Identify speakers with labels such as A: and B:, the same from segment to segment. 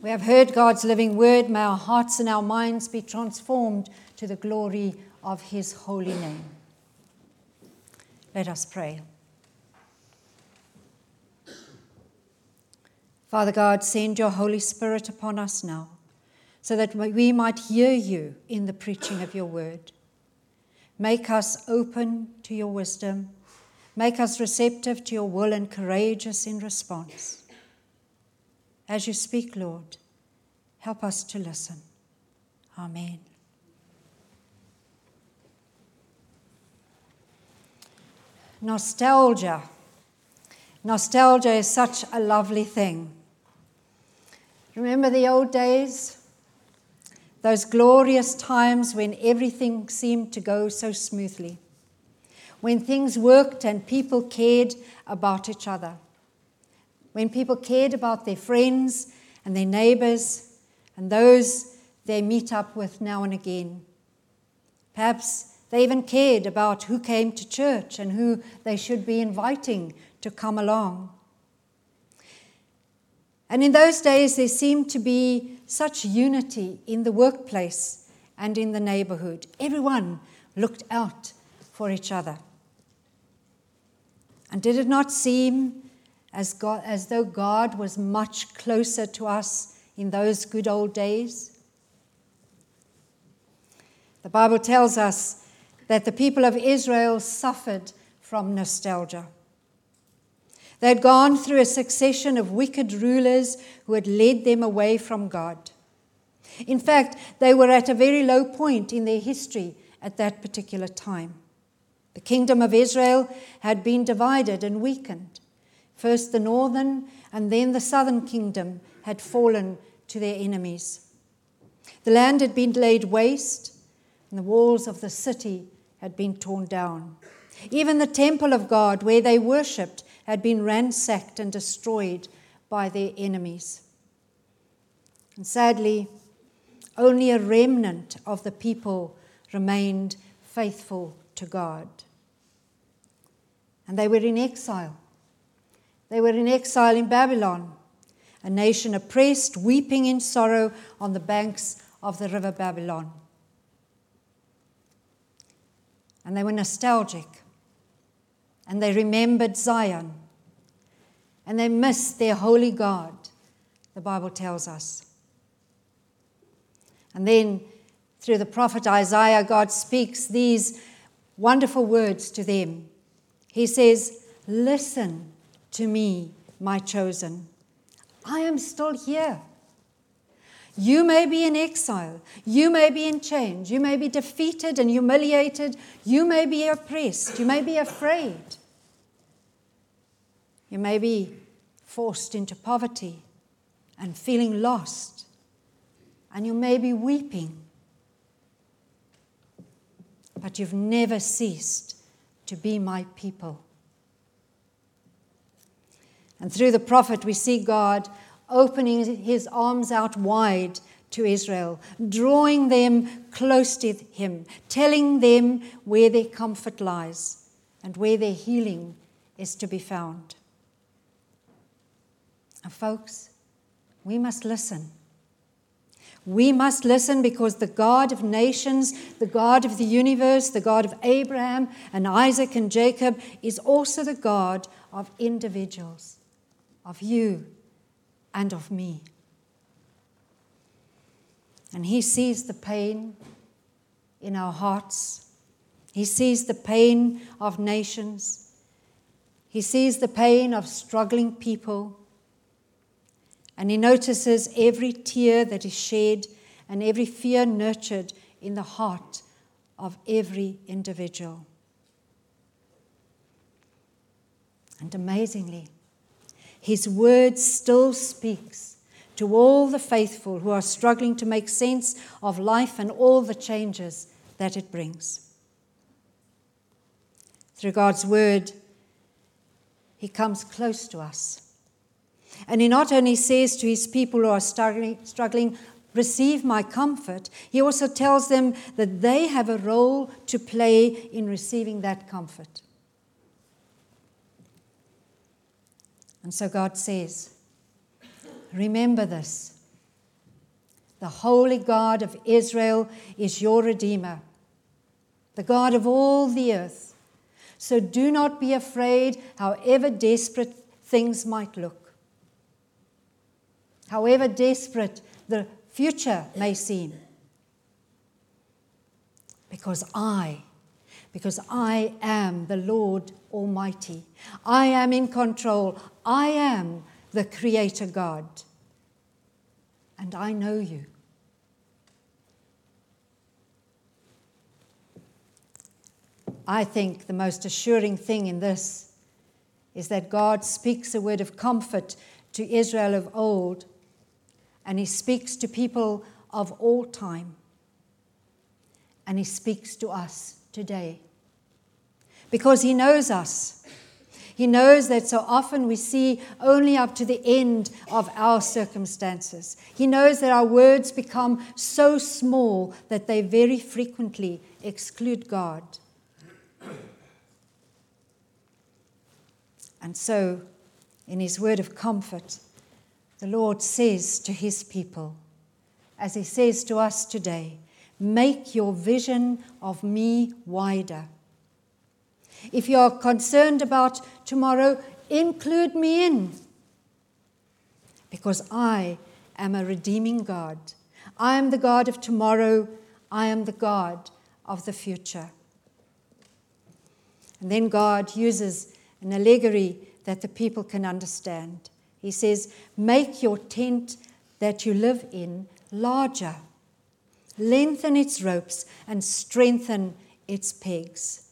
A: We have heard God's living word. May our hearts and our minds be transformed to the glory of his holy name. Let us pray. Father God, send your Holy Spirit upon us now so that we might hear you in the preaching of your word. Make us open to your wisdom. Make us receptive to your will and courageous in response. As you speak, Lord, help us to listen. Amen. Nostalgia. Nostalgia is such a lovely thing. Remember the old days? Those glorious times when everything seemed to go so smoothly, when things worked and people cared about each other when people cared about their friends and their neighbors and those they meet up with now and again. Perhaps they even cared about who came to church and who they should be inviting to come along. And in those days, there seemed to be such unity in the workplace and in the neighborhood. Everyone looked out for each other. And did it not seem as, God, as though God was much closer to us in those good old days? The Bible tells us that the people of Israel suffered from nostalgia. They had gone through a succession of wicked rulers who had led them away from God. In fact, they were at a very low point in their history at that particular time. The kingdom of Israel had been divided and weakened. First, the northern and then the southern kingdom had fallen to their enemies. The land had been laid waste, and the walls of the city had been torn down. Even the temple of God, where they worshipped, had been ransacked and destroyed by their enemies. And sadly, only a remnant of the people remained faithful to God. And they were in exile they were in exile in Babylon, a nation oppressed, weeping in sorrow on the banks of the river Babylon. And they were nostalgic. And they remembered Zion. And they missed their holy God, the Bible tells us. And then, through the prophet Isaiah, God speaks these wonderful words to them. He says, Listen to me, my chosen. I am still here. You may be in exile. You may be in chains. You may be defeated and humiliated. You may be oppressed. You may be afraid. You may be forced into poverty and feeling lost. And you may be weeping. But you've never ceased to be my people. And through the prophet, we see God opening his arms out wide to Israel, drawing them close to him, telling them where their comfort lies and where their healing is to be found. And folks, we must listen. We must listen because the God of nations, the God of the universe, the God of Abraham and Isaac and Jacob is also the God of individuals of you and of me. And He sees the pain in our hearts. He sees the pain of nations. He sees the pain of struggling people. And He notices every tear that is shed and every fear nurtured in the heart of every individual. And amazingly, his word still speaks to all the faithful who are struggling to make sense of life and all the changes that it brings. Through God's word, He comes close to us. And He not only says to His people who are struggling, receive my comfort, He also tells them that they have a role to play in receiving that comfort. And so God says, Remember this. the holy God of Israel, is your Redeemer, the God of all the earth. So do not be afraid, however desperate things might look. However desperate the future may seem. Because I, because I am the Lord Almighty. I am in control. I am the Creator God. And I know you. I think the most assuring thing in this is that God speaks a word of comfort to Israel of old, and He speaks to people of all time, and He speaks to us today because He knows us. He knows that so often we see only up to the end of our circumstances. He knows that our words become so small that they very frequently exclude God. And so, in His word of comfort, the Lord says to His people, as He says to us today, make your vision of me wider. If you are concerned about tomorrow, include me in. Because I am a redeeming God. I am the God of tomorrow. I am the God of the future. And then God uses an allegory that the people can understand. He says, Make your tent that you live in larger, lengthen its ropes, and strengthen its pegs.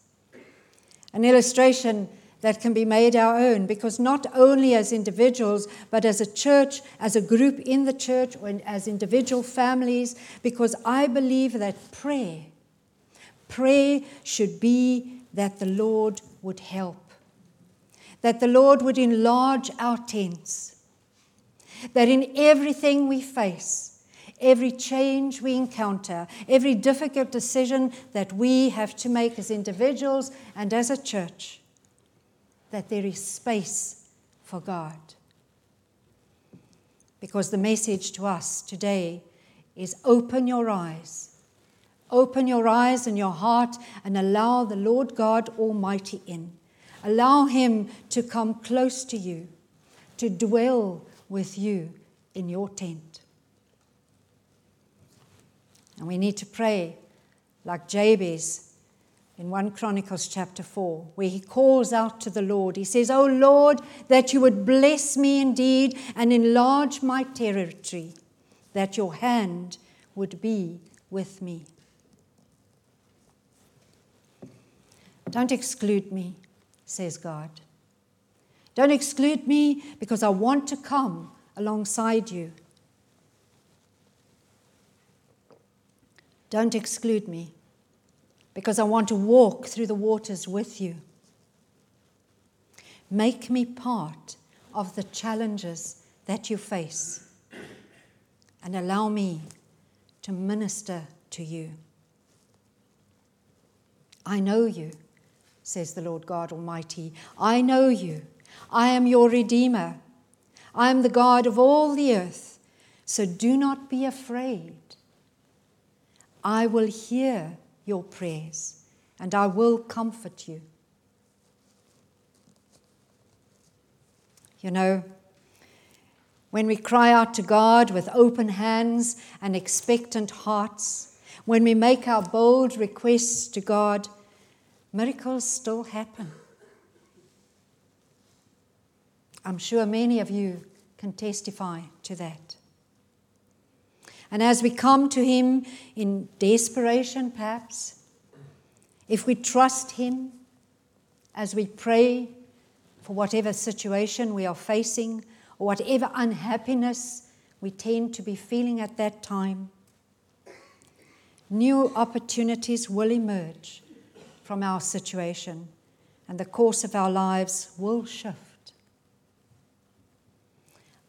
A: An illustration that can be made our own because not only as individuals, but as a church, as a group in the church, or as individual families, because I believe that prayer, prayer should be that the Lord would help that the Lord would enlarge our tents, that in everything we face, every change we encounter, every difficult decision that we have to make as individuals and as a church, that there is space for God. Because the message to us today is open your eyes. Open your eyes and your heart and allow the Lord God Almighty in. Allow Him to come close to you, to dwell with you in your tent. And we need to pray like Jabez in 1 Chronicles chapter 4, where he calls out to the Lord. He says, Oh Lord, that you would bless me indeed and enlarge my territory, that your hand would be with me. Don't exclude me says God. Don't exclude me because I want to come alongside you. Don't exclude me because I want to walk through the waters with you. Make me part of the challenges that you face and allow me to minister to you. I know you says the Lord God Almighty. I know you. I am your Redeemer. I am the God of all the earth. So do not be afraid. I will hear your prayers and I will comfort you. You know, when we cry out to God with open hands and expectant hearts, when we make our bold requests to God, miracles still happen. I'm sure many of you can testify to that. And as we come to Him in desperation, perhaps, if we trust Him as we pray for whatever situation we are facing or whatever unhappiness we tend to be feeling at that time, new opportunities will emerge from our situation, and the course of our lives will shift.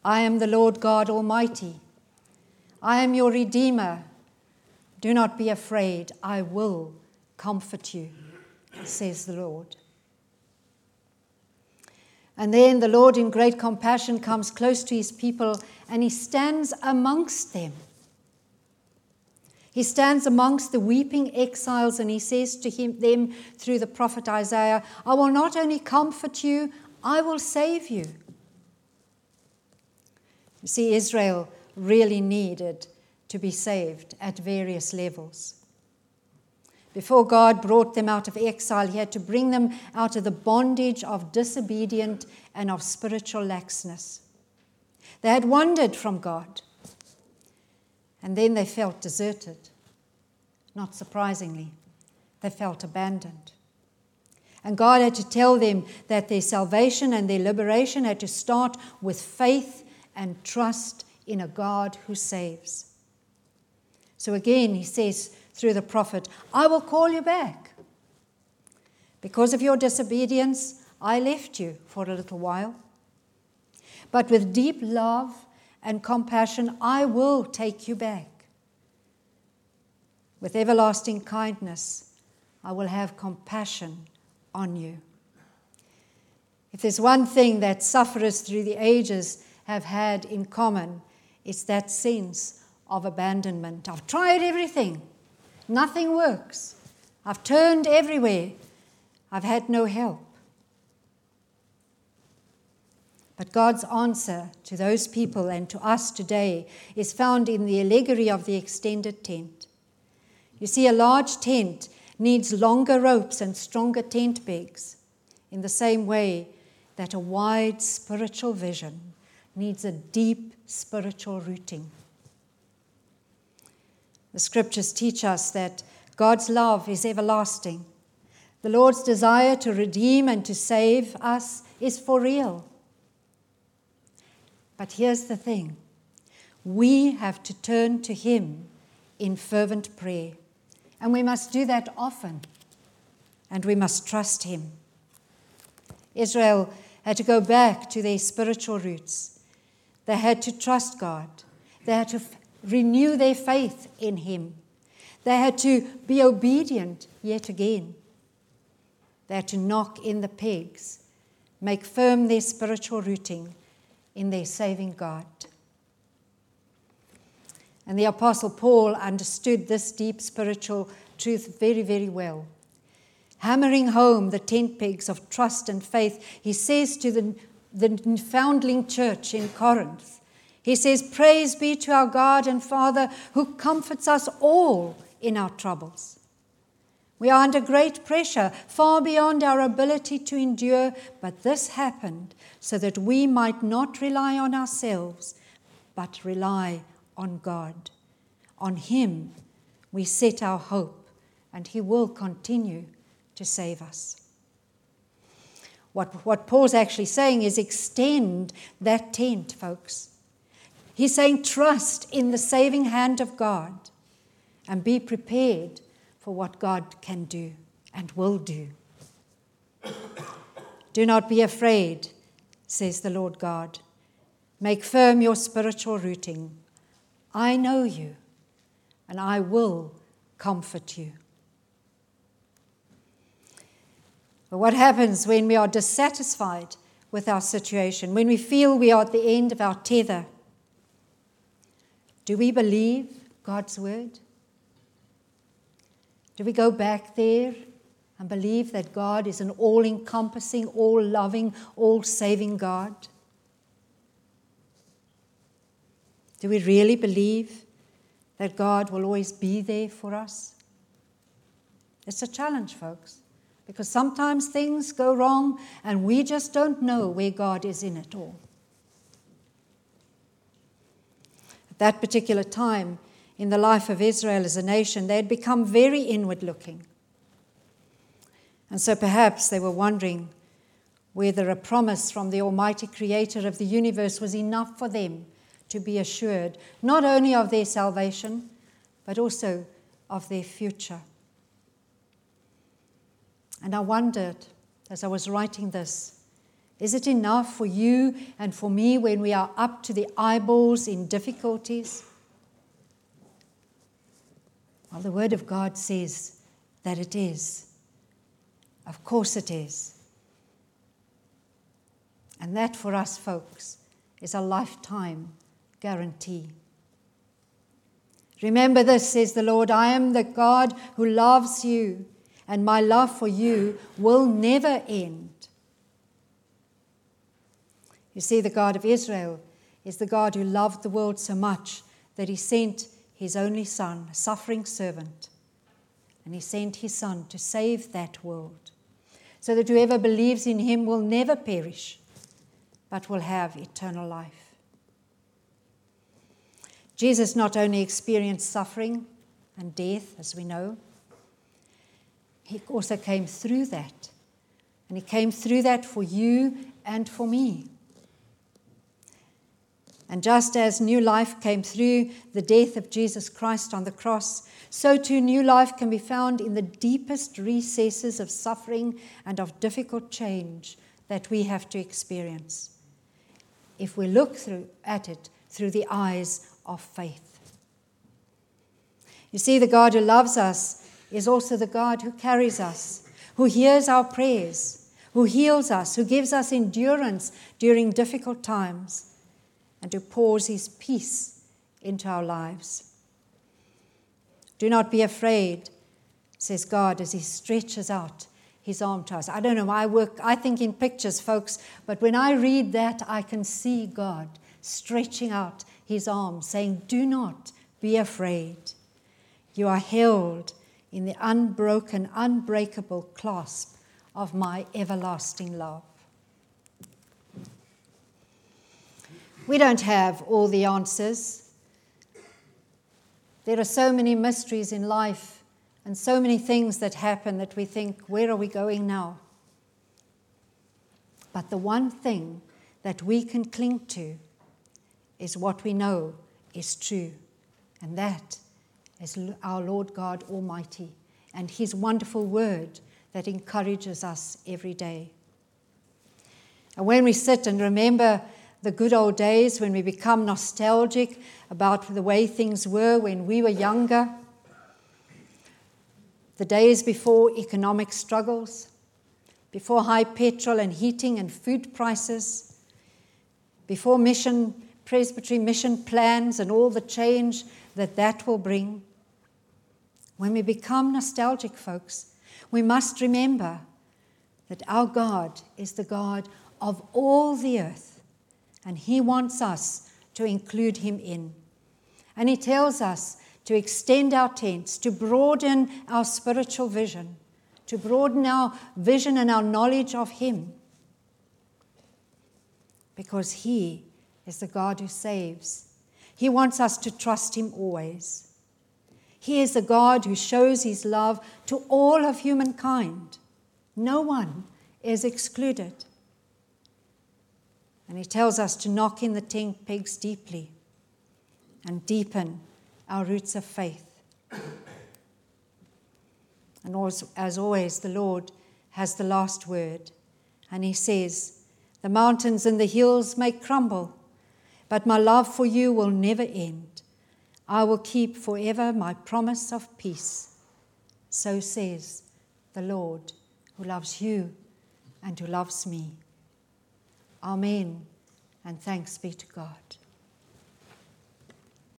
A: I am the Lord God Almighty. I am your Redeemer. Do not be afraid. I will comfort you, says the Lord. And then the Lord, in great compassion, comes close to his people and he stands amongst them. He stands amongst the weeping exiles and he says to him, them through the prophet Isaiah, I will not only comfort you, I will save you. You see, Israel really needed to be saved at various levels. Before God brought them out of exile, He had to bring them out of the bondage of disobedient and of spiritual laxness. They had wandered from God, and then they felt deserted. Not surprisingly, they felt abandoned. And God had to tell them that their salvation and their liberation had to start with faith and trust in a God who saves. So again, he says through the prophet, I will call you back. Because of your disobedience, I left you for a little while. But with deep love and compassion, I will take you back. With everlasting kindness, I will have compassion on you. If there's one thing that sufferers through the ages have had in common, it's that sense of abandonment. I've tried everything, nothing works. I've turned everywhere, I've had no help. But God's answer to those people and to us today is found in the allegory of the extended tent. You see, a large tent needs longer ropes and stronger tent pegs, in the same way that a wide spiritual vision needs a deep spiritual rooting. The scriptures teach us that God's love is everlasting. The Lord's desire to redeem and to save us is for real. But here's the thing we have to turn to Him in fervent prayer. And we must do that often. And we must trust Him. Israel had to go back to their spiritual roots. They had to trust God. They had to f- renew their faith in Him. They had to be obedient yet again. They had to knock in the pegs, make firm their spiritual rooting in their saving God. And the Apostle Paul understood this deep spiritual truth very, very well. Hammering home the tent pegs of trust and faith, he says to the, the foundling church in Corinth, he says, Praise be to our God and Father who comforts us all in our troubles. We are under great pressure, far beyond our ability to endure, but this happened so that we might not rely on ourselves, but rely on God. On Him we set our hope, and He will continue to save us. What, what Paul's actually saying is extend that tent, folks. He's saying trust in the saving hand of God and be prepared for what God can do and will do. Do not be afraid, says the Lord God. Make firm your spiritual rooting I know you, and I will comfort you. But what happens when we are dissatisfied with our situation, when we feel we are at the end of our tether? Do we believe God's word? Do we go back there and believe that God is an all encompassing, all loving, all saving God? Do we really believe that God will always be there for us? It's a challenge, folks, because sometimes things go wrong and we just don't know where God is in it all. At that particular time in the life of Israel as a nation, they had become very inward looking. And so perhaps they were wondering whether a promise from the Almighty Creator of the universe was enough for them to be assured not only of their salvation, but also of their future. And I wondered as I was writing this is it enough for you and for me when we are up to the eyeballs in difficulties? Well, the Word of God says that it is. Of course it is. And that for us folks is a lifetime guarantee. Remember this, says the Lord I am the God who loves you, and my love for you will never end. You see, the God of Israel is the God who loved the world so much that he sent his only Son, a suffering servant, and he sent his Son to save that world, so that whoever believes in him will never perish, but will have eternal life. Jesus not only experienced suffering and death, as we know, he also came through that. And he came through that for you and for me. And just as new life came through the death of Jesus Christ on the cross, so too new life can be found in the deepest recesses of suffering and of difficult change that we have to experience. If we look through, at it through the eyes of faith. You see, the God who loves us is also the God who carries us, who hears our prayers, who heals us, who gives us endurance during difficult times, and who pours his peace into our lives. Do not be afraid, says God as he stretches out his arm to us. I don't know, I work, I think in pictures, folks, but when I read that, I can see God stretching out his arm, saying, Do not be afraid. You are held in the unbroken, unbreakable clasp of my everlasting love. We don't have all the answers. There are so many mysteries in life and so many things that happen that we think, where are we going now? But the one thing that we can cling to is what we know is true, and that is our Lord God Almighty and His wonderful word that encourages us every day. And when we sit and remember the good old days, when we become nostalgic about the way things were when we were younger, the days before economic struggles, before high petrol and heating and food prices, before mission presbytery mission plans and all the change that that will bring. When we become nostalgic, folks, we must remember that our God is the God of all the earth, and He wants us to include Him in. And He tells us to extend our tents, to broaden our spiritual vision, to broaden our vision and our knowledge of Him, because He is the God who saves. He wants us to trust Him always. He is a God who shows His love to all of humankind. No one is excluded. And He tells us to knock in the tent pegs deeply and deepen our roots of faith. And as always, the Lord has the last word. And He says, The mountains and the hills may crumble but my love for you will never end. I will keep forever my promise of peace. So says the Lord, who loves you and who loves me. Amen, and thanks be to God.